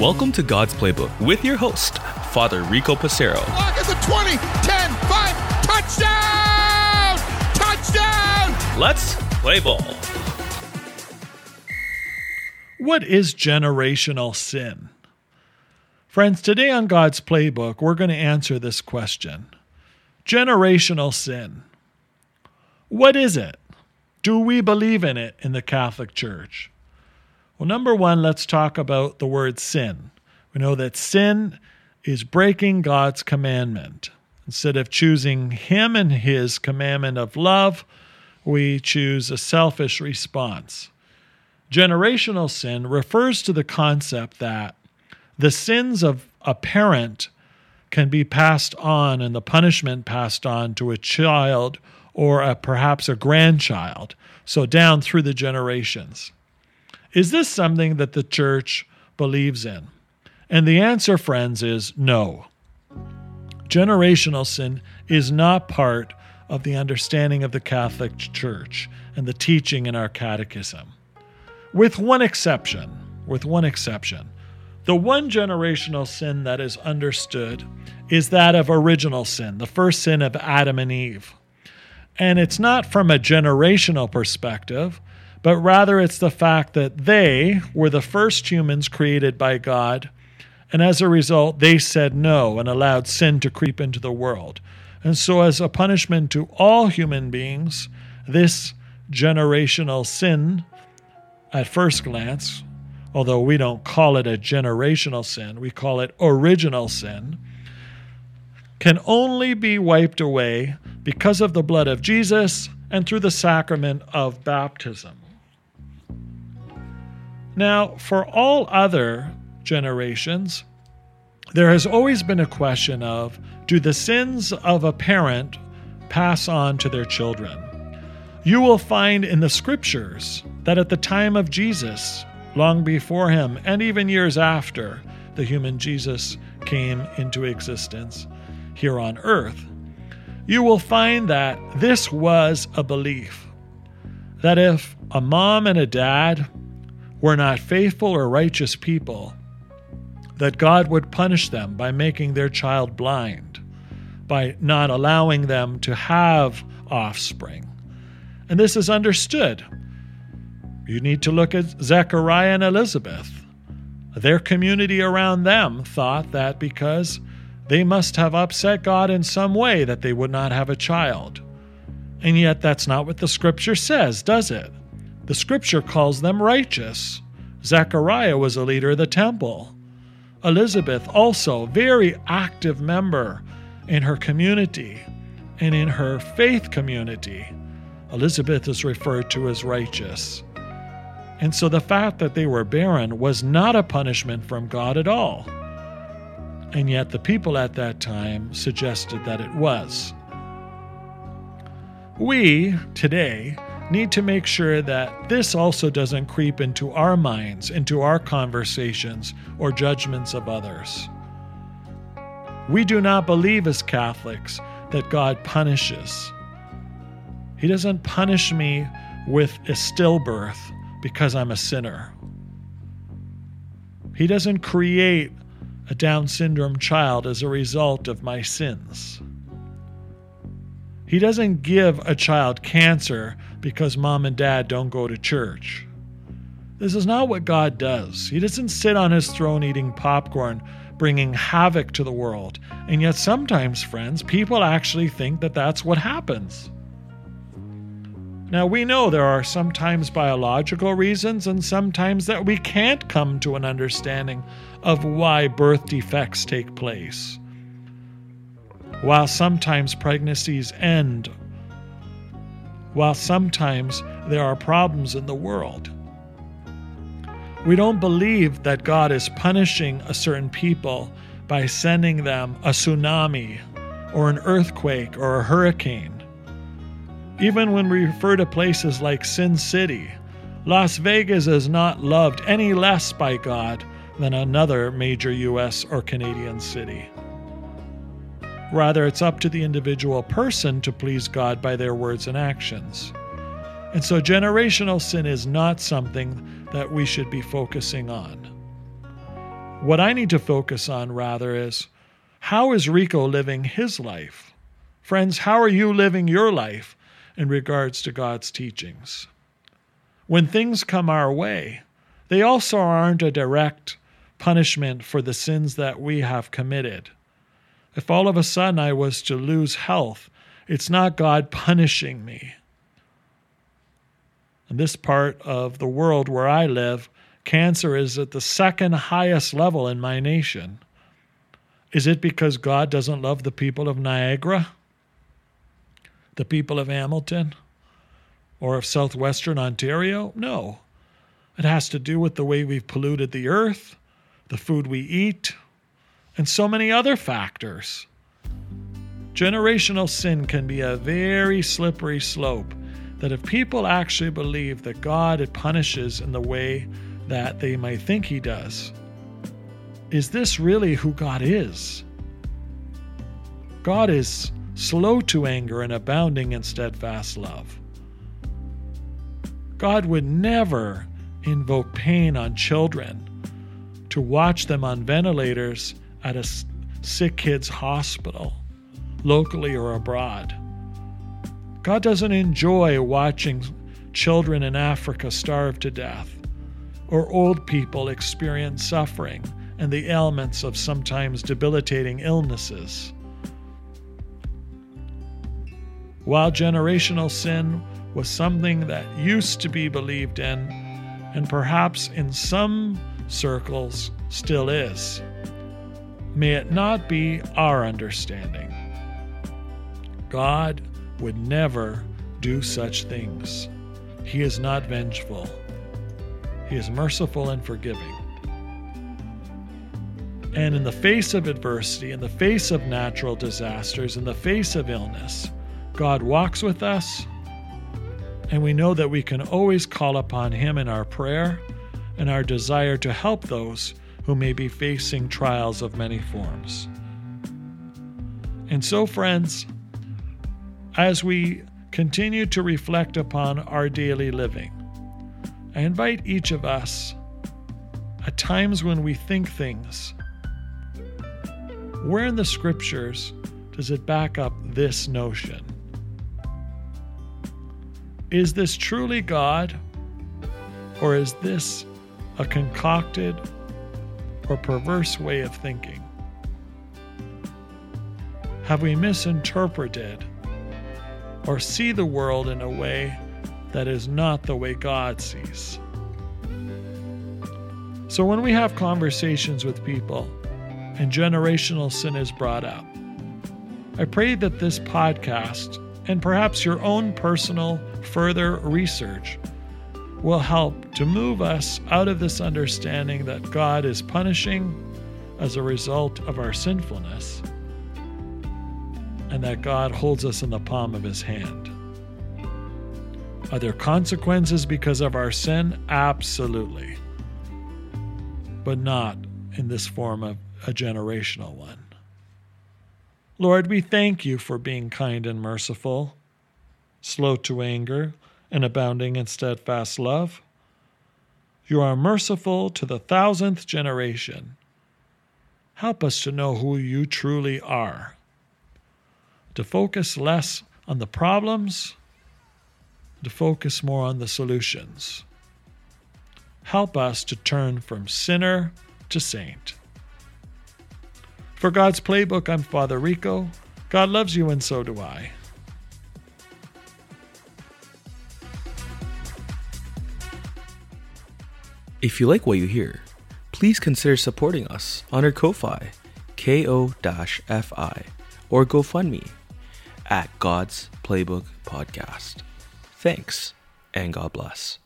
Welcome to God's Playbook with your host, Father Rico Passero. Lock at the 20, 10, 5, touchdown! Touchdown! Let's play ball. What is generational sin? Friends, today on God's Playbook, we're going to answer this question Generational sin. What is it? Do we believe in it in the Catholic Church? Well, number one, let's talk about the word sin. We know that sin is breaking God's commandment. Instead of choosing Him and His commandment of love, we choose a selfish response. Generational sin refers to the concept that the sins of a parent can be passed on and the punishment passed on to a child or a, perhaps a grandchild, so down through the generations. Is this something that the church believes in? And the answer, friends, is no. Generational sin is not part of the understanding of the Catholic Church and the teaching in our catechism. With one exception, with one exception. The one generational sin that is understood is that of original sin, the first sin of Adam and Eve. And it's not from a generational perspective, but rather it's the fact that they were the first humans created by God. And as a result, they said no and allowed sin to creep into the world. And so, as a punishment to all human beings, this generational sin, at first glance, although we don't call it a generational sin, we call it original sin, can only be wiped away because of the blood of Jesus and through the sacrament of baptism. Now, for all other generations, there has always been a question of do the sins of a parent pass on to their children? You will find in the scriptures that at the time of Jesus, long before him, and even years after the human Jesus came into existence here on earth, you will find that this was a belief that if a mom and a dad were not faithful or righteous people, that God would punish them by making their child blind, by not allowing them to have offspring. And this is understood. You need to look at Zechariah and Elizabeth. Their community around them thought that because they must have upset God in some way that they would not have a child. And yet, that's not what the scripture says, does it? The scripture calls them righteous. Zechariah was a leader of the temple. Elizabeth, also, very active member in her community and in her faith community. Elizabeth is referred to as righteous. And so the fact that they were barren was not a punishment from God at all. And yet the people at that time suggested that it was. We, today, need to make sure that this also doesn't creep into our minds, into our conversations, or judgments of others. We do not believe as Catholics that God punishes. He doesn't punish me with a stillbirth because I'm a sinner. He doesn't create a Down syndrome child as a result of my sins. He doesn't give a child cancer because mom and dad don't go to church. This is not what God does. He doesn't sit on his throne eating popcorn, bringing havoc to the world. And yet, sometimes, friends, people actually think that that's what happens. Now, we know there are sometimes biological reasons and sometimes that we can't come to an understanding of why birth defects take place. While sometimes pregnancies end, while sometimes there are problems in the world. We don't believe that God is punishing a certain people by sending them a tsunami or an earthquake or a hurricane. Even when we refer to places like Sin City, Las Vegas is not loved any less by God than another major U.S. or Canadian city. Rather, it's up to the individual person to please God by their words and actions. And so generational sin is not something that we should be focusing on. What I need to focus on rather is how is Rico living his life? Friends, how are you living your life in regards to God's teachings? When things come our way, they also aren't a direct punishment for the sins that we have committed. If all of a sudden I was to lose health, it's not God punishing me. In this part of the world where I live, cancer is at the second highest level in my nation. Is it because God doesn't love the people of Niagara? The people of Hamilton? Or of southwestern Ontario? No. It has to do with the way we've polluted the earth, the food we eat, and so many other factors. Generational sin can be a very slippery slope that if people actually believe that God punishes in the way that they might think He does, is this really who God is? God is slow to anger and abounding in steadfast love. God would never invoke pain on children to watch them on ventilators at a sick kid's hospital, locally or abroad. God doesn't enjoy watching children in Africa starve to death or old people experience suffering and the ailments of sometimes debilitating illnesses. While generational sin was something that used to be believed in, and perhaps in some circles still is, may it not be our understanding. God would never do such things. He is not vengeful, He is merciful and forgiving. And in the face of adversity, in the face of natural disasters, in the face of illness, God walks with us, and we know that we can always call upon Him in our prayer and our desire to help those who may be facing trials of many forms. And so, friends, as we continue to reflect upon our daily living, I invite each of us at times when we think things where in the scriptures does it back up this notion? Is this truly God, or is this a concocted or perverse way of thinking? Have we misinterpreted or see the world in a way that is not the way God sees? So when we have conversations with people, and generational sin is brought up. I pray that this podcast and perhaps your own personal further research will help to move us out of this understanding that God is punishing as a result of our sinfulness and that God holds us in the palm of his hand. Are there consequences because of our sin? Absolutely. But not in this form of a generational one. Lord, we thank you for being kind and merciful, slow to anger, and abounding in steadfast love. You are merciful to the thousandth generation. Help us to know who you truly are, to focus less on the problems, to focus more on the solutions. Help us to turn from sinner to saint. For God's Playbook, I'm Father Rico. God loves you, and so do I. If you like what you hear, please consider supporting us on our Ko-Fi, ko-fi, or GoFundMe at God's Playbook Podcast. Thanks, and God bless.